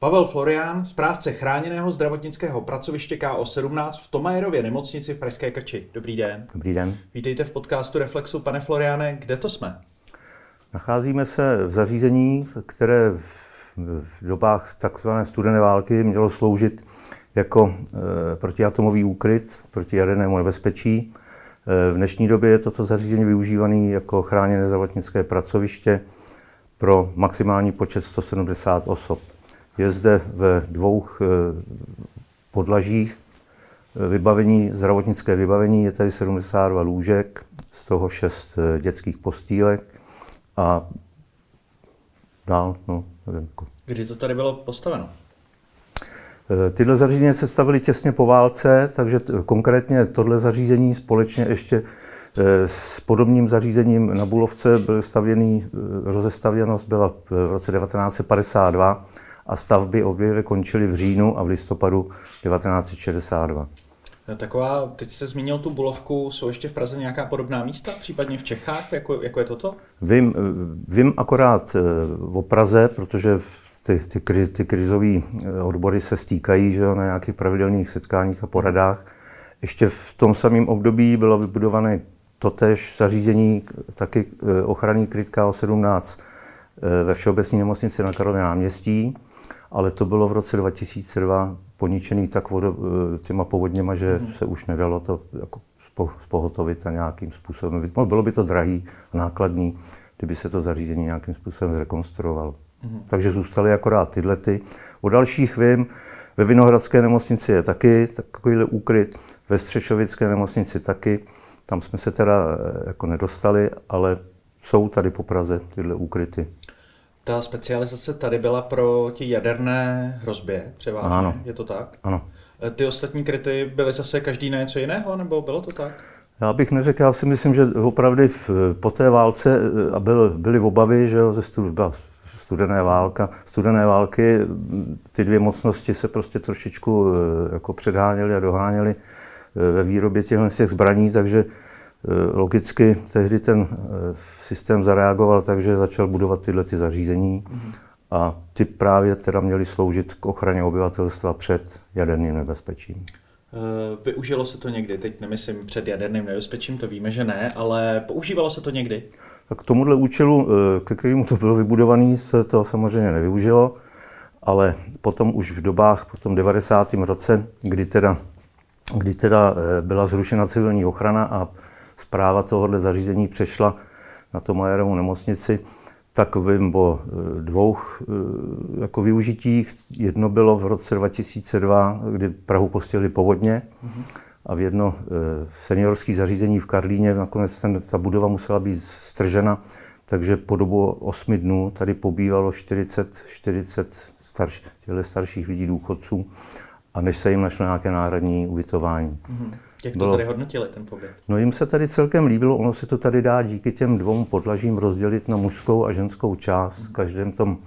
Pavel Florián, správce chráněného zdravotnického pracoviště KO17 v Tomajerově nemocnici v Pražské Krči. Dobrý den. Dobrý den. Vítejte v podcastu Reflexu. Pane Floriáne, kde to jsme? Nacházíme se v zařízení, které v dobách takzvané studené války mělo sloužit jako e, protiatomový úkryt proti jadernému nebezpečí. E, v dnešní době je toto zařízení využívané jako chráněné zdravotnické pracoviště pro maximální počet 170 osob. Je zde ve dvou e, podlažích vybavení, zdravotnické vybavení, je tady 72 lůžek, z toho 6 dětských postýlek a dál, no, nevím. Jako. Kdy to tady bylo postaveno? Eh, tyhle zařízení se stavily těsně po válce, takže konkrétně tohle zařízení společně ještě eh, s podobným zařízením na Bulovce byl stavěný, eh, rozestavěnost byla v roce 1952 a stavby obě končily v říjnu a v listopadu 1962. Taková, teď jste zmínil tu Bulovku, jsou ještě v Praze nějaká podobná místa, případně v Čechách, jako, jako je toto? Vím, vím akorát o Praze, protože ty, ty, kri, ty krizové eh, odbory se stýkají že na nějakých pravidelných setkáních a poradách. Ještě v tom samém období bylo vybudované totež zařízení, taky eh, ochranný kryt o 17 eh, ve Všeobecné nemocnici na Karlově náměstí, ale to bylo v roce 2002 poničený tak vodo, těma povodněma, že hmm. se už nedalo to jako pohotovit a nějakým způsobem. No, bylo by to drahý a nákladný, kdyby se to zařízení nějakým způsobem zrekonstruovalo. Mm-hmm. Takže zůstaly akorát tyhle. Ty. O dalších vím, ve Vinohradské nemocnici je taky takovýhle úkryt, ve Střešovické nemocnici taky. Tam jsme se teda eh, jako nedostali, ale jsou tady po Praze tyhle úkryty. Ta specializace tady byla pro ti jaderné hrozbě převážně, ano. je to tak? Ano. Eh, ty ostatní kryty byly zase každý na něco jiného, nebo bylo to tak? Já bych neřekl, já si myslím, že opravdu po té válce eh, a byl, byly obavy, že ze studia, studené válka, studené války, ty dvě mocnosti se prostě trošičku jako předháněly a doháněly ve výrobě těch, těch zbraní, takže logicky tehdy ten systém zareagoval takže začal budovat tyhle ty zařízení a ty právě teda měly sloužit k ochraně obyvatelstva před jaderným nebezpečím. Využilo se to někdy, teď nemyslím před jaderným nebezpečím, to víme, že ne, ale používalo se to někdy? K tomuhle účelu, eh, ke kterému to bylo vybudované, se to samozřejmě nevyužilo, ale potom už v dobách, po tom 90. roce, kdy teda, kdy teda eh, byla zrušena civilní ochrana a zpráva tohohle zařízení přešla na Tomajerovu nemocnici, tak vím o eh, dvou jako využitích. Jedno bylo v roce 2002, kdy Prahu postihly povodně. Mm-hmm a v jedno eh, seniorské zařízení v Karlíně nakonec ten, ta budova musela být stržena, takže po dobu 8 dnů tady pobývalo 40, 40 starš, starších lidí, důchodců, a než se jim našlo nějaké náhradní ubytování. Mm-hmm. Jak to Bylo, tady hodnotili, ten pobyt? No jim se tady celkem líbilo, ono se to tady dá díky těm dvou podlažím rozdělit na mužskou a ženskou část. V každém tom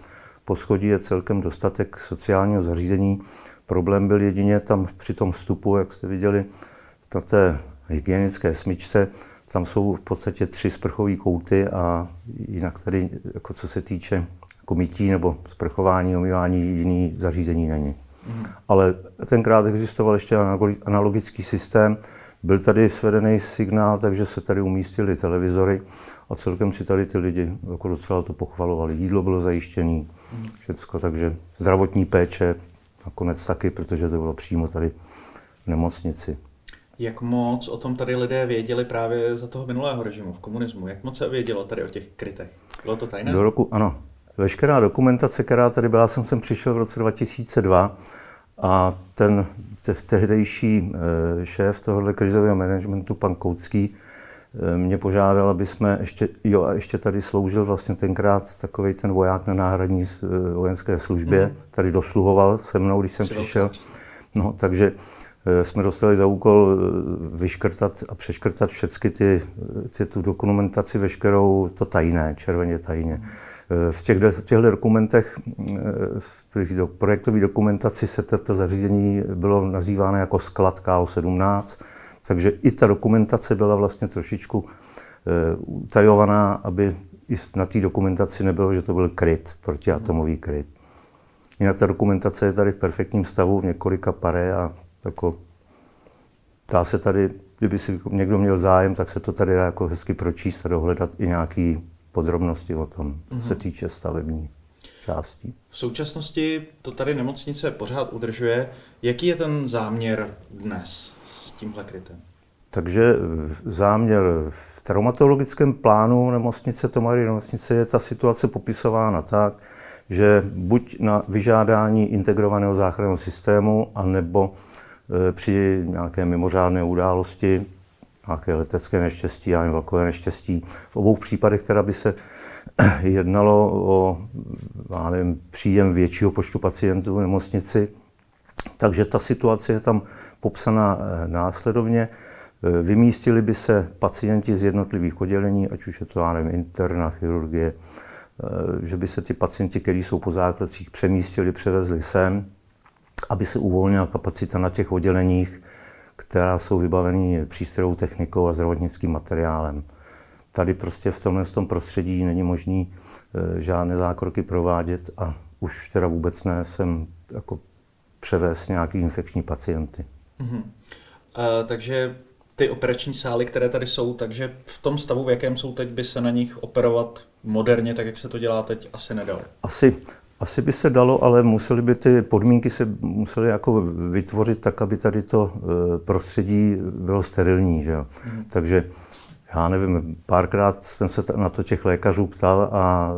poschodí je celkem dostatek sociálního zařízení. Problém byl jedině tam při tom vstupu, jak jste viděli, na té hygienické smyčce, tam jsou v podstatě tři sprchové kouty a jinak tady, jako co se týče jako mytí nebo sprchování, omývání, jiný zařízení není. Mm. Ale tenkrát existoval ještě analogický systém, byl tady svedený signál, takže se tady umístily televizory a celkem si tady ty lidi jako docela to pochvalovali. Jídlo bylo zajištěné, mm. všecko, takže zdravotní péče nakonec taky, protože to bylo přímo tady v nemocnici. Jak moc o tom tady lidé věděli právě za toho minulého režimu, v komunismu? Jak moc se vědělo tady o těch krytech? Bylo to tajné? Do roku, ano. Veškerá dokumentace, která tady byla, jsem sem přišel v roce 2002 a ten te- tehdejší e, šéf tohohle krizového managementu, pan Koucký, e, mě požádal, aby jsme ještě, jo, a ještě tady sloužil vlastně tenkrát takový ten voják na náhradní e, vojenské službě, mm. tady dosluhoval se mnou, když jsem přišel. No, takže Eh, jsme dostali za úkol eh, vyškrtat a přeškrtat všechny ty, ty tu dokumentaci veškerou, to tajné, červeně tajně. Eh, v těchto, v těchto dokumentech, v projektové dokumentaci se toto zařízení bylo nazýváno jako sklad KO17, takže i ta dokumentace byla vlastně trošičku utajovaná, aby i na té dokumentaci nebylo, že to byl kryt, protiatomový kryt. Jinak ta dokumentace je tady v perfektním stavu, v několika pare a jako dá se tady, kdyby si někdo měl zájem, tak se to tady dá jako hezky pročíst a dohledat i nějaké podrobnosti o tom, mm-hmm. se týče stavební částí. V současnosti to tady nemocnice pořád udržuje. Jaký je ten záměr dnes s tímhle krytem? Takže záměr v traumatologickém plánu nemocnice Tomary nemocnice je ta situace popisována tak, že buď na vyžádání integrovaného záchranného systému, anebo e, při nějaké mimořádné události, nějaké letecké neštěstí, a velkové neštěstí. V obou případech teda by se jednalo o já nevím, příjem většího počtu pacientů v nemocnici. Takže ta situace je tam popsaná e, následovně. E, vymístili by se pacienti z jednotlivých oddělení, ať už je to, já nevím, interna, chirurgie, Eh, že by se ty pacienti, kteří jsou po zákrocích, přemístili, převezli sem, aby se uvolnila kapacita na těch odděleních, která jsou vybaveny přístrojovou technikou a zdravotnickým materiálem. Tady prostě v tomhle tom prostředí není možný eh, žádné zákroky provádět a už teda vůbec ne sem jako převést nějaký infekční pacienty. Mm-hmm. Uh, takže ty operační sály, které tady jsou, takže v tom stavu, v jakém jsou teď, by se na nich operovat moderně, tak jak se to dělá teď, asi nedalo. Asi, asi by se dalo, ale museli by ty podmínky se museli jako vytvořit tak, aby tady to eh, prostředí bylo sterilní. Že? Hmm. Takže já nevím, párkrát jsem se na to těch lékařů ptal a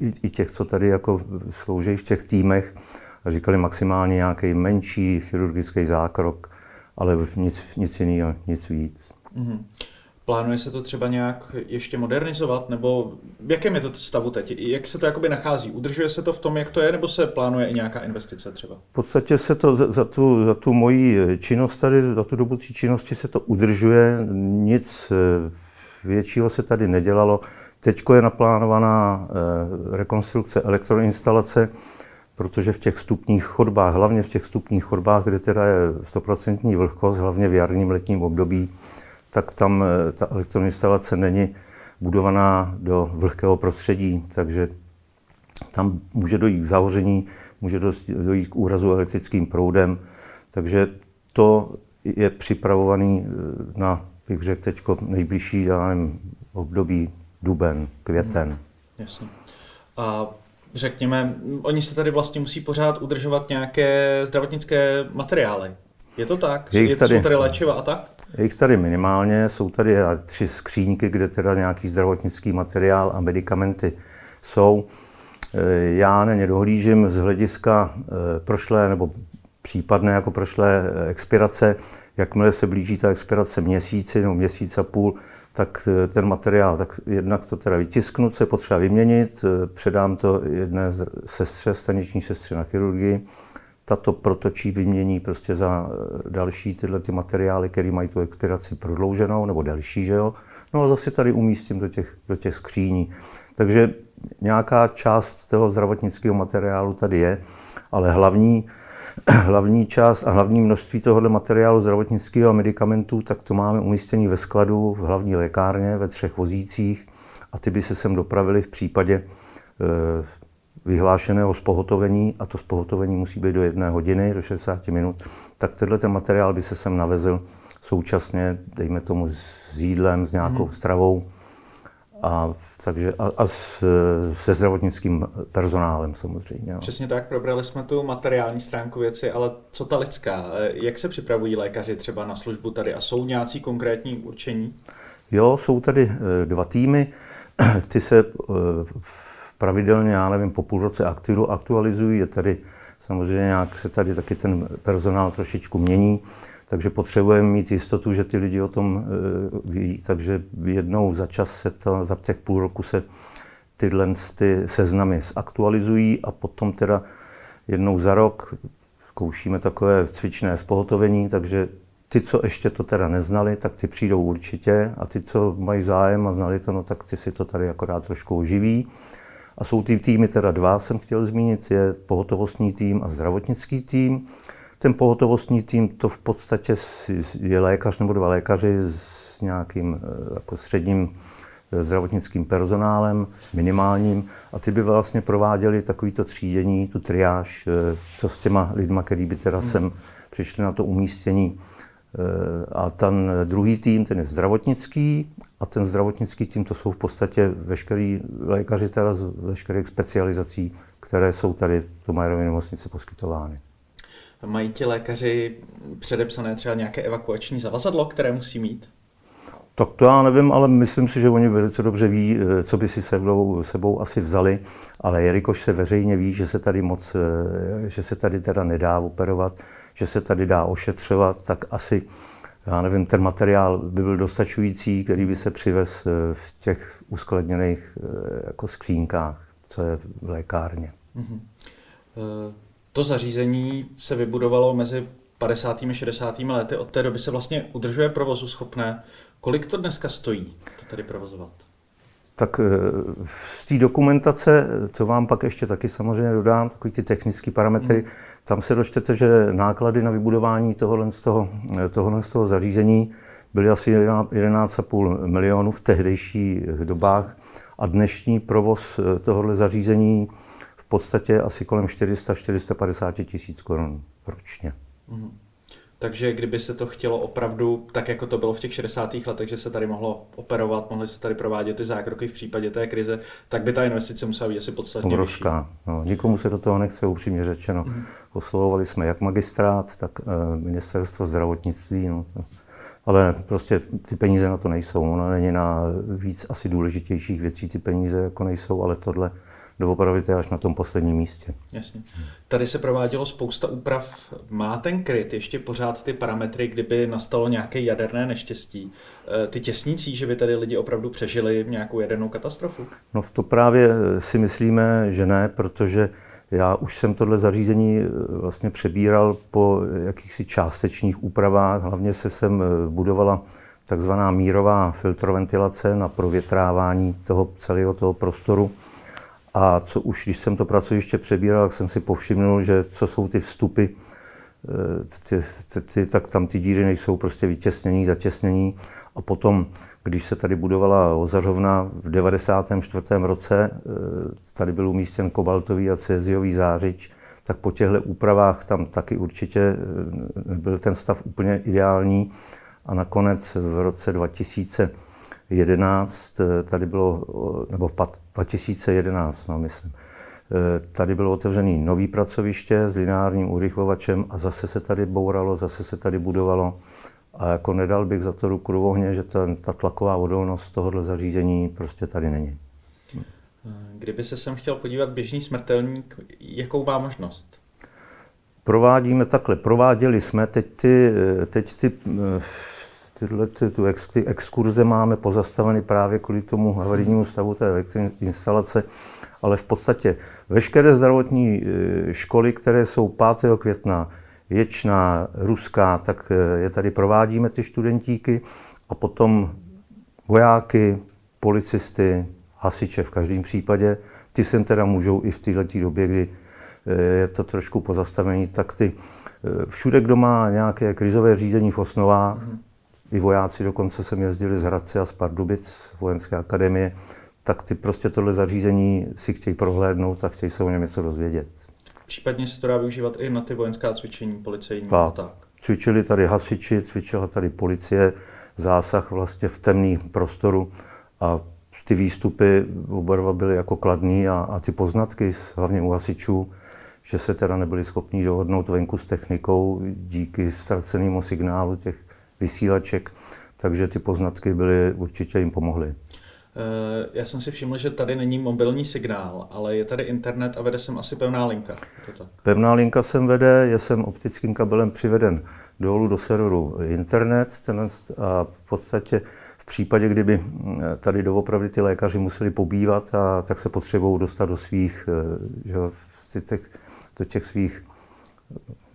i, i těch, co tady jako slouží v těch týmech, a říkali maximálně nějaký menší chirurgický zákrok, ale nic, nic jiného, nic víc. Mm-hmm. Plánuje se to třeba nějak ještě modernizovat, nebo v jakém je to stavu teď? Jak se to jakoby nachází? Udržuje se to v tom, jak to je, nebo se plánuje i nějaká investice třeba? V podstatě se to za, za, tu, za tu moji činnost tady, za tu dobu té činnosti se to udržuje, nic eh, většího se tady nedělalo. Teď je naplánovaná eh, rekonstrukce elektroinstalace, protože v těch stupních chodbách, hlavně v těch stupních chodbách, kde teda je 100% vlhkost, hlavně v jarním letním období, tak tam eh, ta elektroinstalace není budovaná do vlhkého prostředí, takže tam může dojít k zahoření, může dojít k úrazu elektrickým proudem, takže to je připravovaný eh, na, bych řekl, teď nejbližší já nevím, období duben, květen. Hmm, jasně. A řekněme, oni se tady vlastně musí pořád udržovat nějaké zdravotnické materiály. Je to tak? Je, tady, jsou tady léčiva a tak? Je jich tady minimálně, jsou tady tři skříňky, kde teda nějaký zdravotnický materiál a medicamenty jsou. E, já na ně dohlížím z hlediska e, prošlé nebo případné jako prošlé e, expirace. Jakmile se blíží ta expirace měsíci nebo měsíc a půl, tak eh, ten materiál, tak jednak to teda vytisknu, co je potřeba vyměnit, eh, předám to jedné sestře, staniční sestře na chirurgii, tato protočí, vymění prostě za eh, další tyhle ty materiály, které mají tu expiraci prodlouženou nebo delší, že jo. No a zase tady umístím do těch, do těch skříní. Takže nějaká část toho zdravotnického materiálu tady je, ale hlavní hlavní část a hlavní množství tohoto materiálu zdravotnického a medicamentů, tak to máme umístěný ve skladu v hlavní lékárně ve třech vozících a ty by se sem dopravili v případě e, vyhlášeného spohotovení a to spohotovení musí být do jedné hodiny, do 60 minut, tak tenhle ten materiál by se sem navezl současně, dejme tomu, s jídlem, s nějakou hmm. stravou a, takže, a, a s, se zdravotnickým personálem samozřejmě. Jo. Přesně tak, probrali jsme tu materiální stránku věci, ale co ta lidská? Jak se připravují lékaři třeba na službu tady a jsou nějací konkrétní určení? Jo, jsou tady eh, dva týmy, ty se eh, pravidelně, já nevím, po půl roce aktualizují, je tady samozřejmě nějak se tady taky ten personál trošičku mění. Takže potřebujeme mít jistotu, že ty lidi o tom eh, ví. Takže jednou za čas se to, za těch půl roku se tyhle ty seznamy zaktualizují a potom teda jednou za rok zkoušíme takové cvičné spohotovení, takže ty, co ještě to teda neznali, tak ty přijdou určitě a ty, co mají zájem a znali to, no tak ty si to tady akorát trošku oživí. A jsou ty týmy teda dva, jsem chtěl zmínit, je pohotovostní tým a zdravotnický tým. Ten pohotovostní tým to v podstatě je lékař nebo dva lékaři s nějakým eh, jako středním, zdravotnickým personálem, minimálním, a ty by vlastně prováděli takovýto třídění, tu triáž, co s těma lidma, který by teda sem přišli na to umístění. A ten druhý tým, ten je zdravotnický a ten zdravotnický tým, to jsou v podstatě veškerý lékaři teda z veškerých specializací, které jsou tady v Tomajerově nemocnici poskytovány. Mají ti lékaři předepsané třeba nějaké evakuační zavazadlo, které musí mít? Tak to já nevím, ale myslím si, že oni velice dobře ví, eh, co by si sebou, sebou asi vzali, ale jelikož se veřejně ví, že se tady moc, eh, že se tady teda nedá operovat, že se tady dá ošetřovat, tak asi, já nevím, ten materiál by byl dostačující, který by se přivez eh, v těch uskladněných jako skřínkách, co je v lékárně. Mm-hmm. To zařízení se vybudovalo mezi 50. a 60. lety. Od té doby se vlastně udržuje provozu schopné. Kolik to dneska stojí, to tady provozovat? Tak eh, z té dokumentace, co vám pak ještě taky samozřejmě dodám, takový ty technické parametry, hmm. tam se dočtete, že náklady na vybudování tohohle z toho, eh, tohohle z toho zařízení byly asi 11,5 milionů v tehdejších dobách a dnešní provoz eh, tohohle zařízení v podstatě asi kolem 400-450 tisíc korun ročně. Hmm. Takže kdyby se to chtělo opravdu, tak jako to bylo v těch 60. letech, že se tady mohlo operovat, mohly se tady provádět ty zákroky v případě té krize, tak by ta investice musela být asi podstatně Obrovská. No, nikomu se do toho nechce, upřímně řečeno. Mm. Oslovovali jsme jak magistrát, tak uh, ministerstvo zdravotnictví. No. Ale prostě ty peníze na to nejsou. Ono není na víc asi důležitějších věcí ty peníze jako nejsou, ale tohle doopravdy je až na tom posledním místě. Jasně. Tady se provádělo spousta úprav. Má ten kryt ještě pořád ty parametry, kdyby nastalo nějaké jaderné neštěstí? Eh, ty těsnící, že by tady lidi opravdu přežili nějakou jadernou katastrofu? No to právě si myslíme, že ne, protože já už jsem tohle zařízení eh, vlastně přebíral po jakýchsi částečných úpravách. Hlavně se sem eh, budovala takzvaná mírová filtroventilace na provětrávání toho celého toho prostoru. A co už, když jsem to pracoviště přebíral, tak jsem si povšimnul, že co jsou ty vstupy, eh, ty, ty, ty, tak tam ty díry nejsou prostě vytěsnění, zatěsnění. A potom, když se tady budovala ozařovna v 94. roce, eh, tady byl umístěn kobaltový a céziový zářič, tak po těchto úpravách tam taky určitě eh, byl ten stav úplně ideální. A nakonec v roce 2011 tady bylo, nebo 2011, no, myslím. E, tady bylo otevřený nový pracoviště s lineárním urychlovačem a zase se tady bouralo, zase se tady budovalo. A jako nedal bych za to ruku do ohně, že ta, ta tlaková odolnost tohohle zařízení prostě tady není. E, kdyby se sem chtěl podívat běžný smrtelník, jakou má možnost? Provádíme takhle. Prováděli jsme teď ty, teď ty tyhle ty, tu ex, ty exkurze máme pozastaveny právě kvůli tomu havarijnímu stavu té instalace, ale v podstatě veškeré zdravotní e, školy, které jsou 5. května, Ječná, Ruská, tak e, je tady provádíme ty studentíky a potom vojáky, policisty, hasiče v každém případě. Ty sem teda můžou i v této době, kdy e, je to trošku pozastavení, tak ty všude, kdo má nějaké krizové řízení v osnovách, mm-hmm i vojáci dokonce sem jezdili z Hradce a z Pardubic, vojenské akademie, tak ty prostě tohle zařízení si chtějí prohlédnout a chtějí se o něm něco dozvědět. Případně se to dá využívat i na ty vojenská cvičení policejní. Tak. tak. Cvičili tady hasiči, cvičila tady policie, zásah vlastně v temný prostoru a ty výstupy oba byly jako kladný a, a ty poznatky, hlavně u hasičů, že se teda nebyli schopni dohodnout venku s technikou díky ztracenému signálu těch vysílaček, takže ty poznatky byly, určitě jim pomohly. Eh, já jsem si všiml, že tady není mobilní signál, ale je tady internet a vede sem asi pevná linka. to tak? Pevná linka sem vede, je sem optickým kabelem přiveden dolů do serveru internet ten, a v podstatě v případě, kdyby hm, tady doopravdy ty lékaři museli pobývat, a, tak se potřebují dostat do svých, eh, že, do těch svých,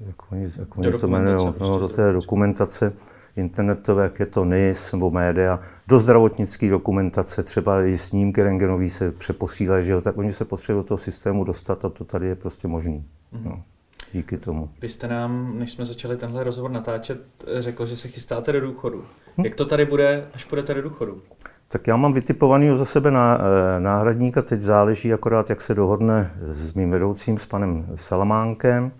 jak oni, jak oni to jmenují, no, prostě do té dokumentace, internetové, jak je to NIS nebo média, do zdravotnické dokumentace, třeba i snímky rengenový se přeposílají, že jo, tak oni se potřebují do toho systému dostat a to tady je prostě možný. Mm-hmm. No, díky tomu. Vy jste nám, než jsme začali tenhle rozhovor natáčet, řekl, že se chystáte do důchodu. Hm? Jak to tady bude, až půjdete do důchodu? Tak já mám vytipovaný za sebe na, eh, náhradníka, teď záleží akorát, jak se dohodne s mým vedoucím, s panem Salamánkem.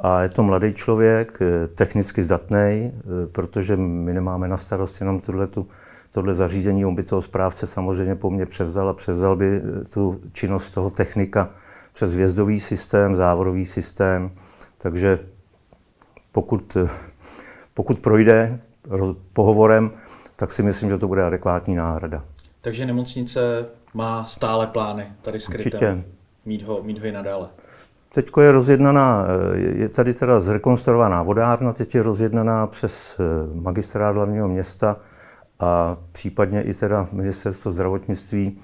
A je to mladý člověk, eh, technicky zdatný, protože my nemáme na starost jenom tuto, tohle zařízení. On by toho správce samozřejmě po mně převzal a převzal by tu činnost toho technika přes vězdový systém, závodový systém. Takže pokud, pokud projde pohovorem, tak si myslím, že to bude adekvátní náhrada. Takže nemocnice má stále plány tady skryté. Mít ho, mít ho i nadále. Teď je rozjednaná, je tady teda zrekonstruovaná vodárna, teď je rozjednaná přes eh, magistrát hlavního města a případně i teda ministerstvo zdravotnictví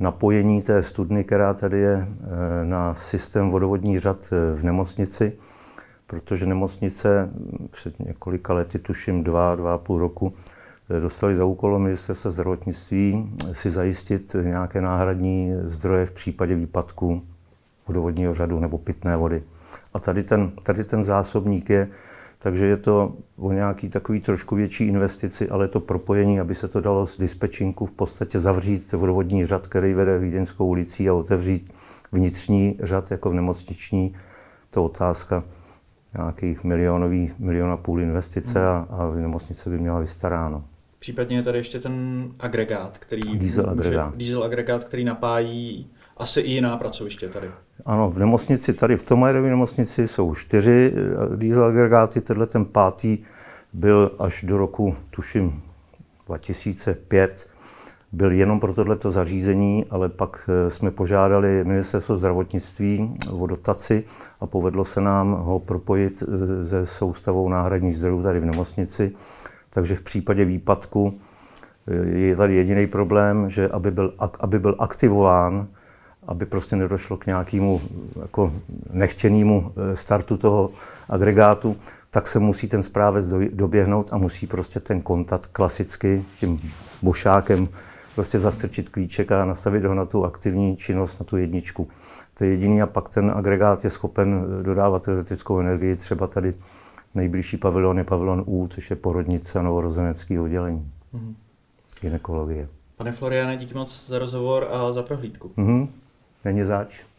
napojení té studny, která tady je eh, na systém vodovodní řad eh, v nemocnici, protože nemocnice před několika lety, tuším dva, dva a půl roku, eh, dostali za úkol ministerstva zdravotnictví si zajistit nějaké náhradní zdroje v případě výpadku vodovodního řadu nebo pitné vody. A tady ten, tady ten zásobník je takže je to o nějaký takový trošku větší investici, ale to propojení, aby se to dalo z dispečinku v podstatě zavřít vodovodní řad, který vede Vídeňskou ulicí a otevřít vnitřní řad jako v nemocniční, to otázka nějakých milionový, milion a půl investice a, a nemocnice by měla vystaráno. Případně je tady ještě ten agregát, který diesel agregát. diesel agregát, který napájí asi i jiná pracoviště tady. Ano, v nemocnici, tady v Tomajerově nemocnici jsou čtyři eh, diesel agregáty, tenhle ten pátý byl až do roku, tuším, 2005, byl jenom pro tohleto zařízení, ale pak eh, jsme požádali ministerstvo zdravotnictví o dotaci a povedlo se nám ho propojit eh, se soustavou náhradních zdrojů tady v nemocnici. Takže v případě výpadku je tady jediný problém, že aby byl, aby byl aktivován aby prostě nedošlo k nějakému jako nechtěnému eh, startu toho agregátu, tak se musí ten správec doběhnout a musí prostě ten kontakt klasicky tím bušákem prostě zastrčit klíček a nastavit ho na tu aktivní činnost, na tu jedničku. To je jediný a pak ten agregát je schopen eh, dodávat elektrickou energii. Třeba tady nejbližší pavilon je pavilon U, což je porodnice a novorozenecký oddělení. Mm-hmm. Ginekologie. Pane Floriane, díky moc za rozhovor a za prohlídku. Mm-hmm. Není zač.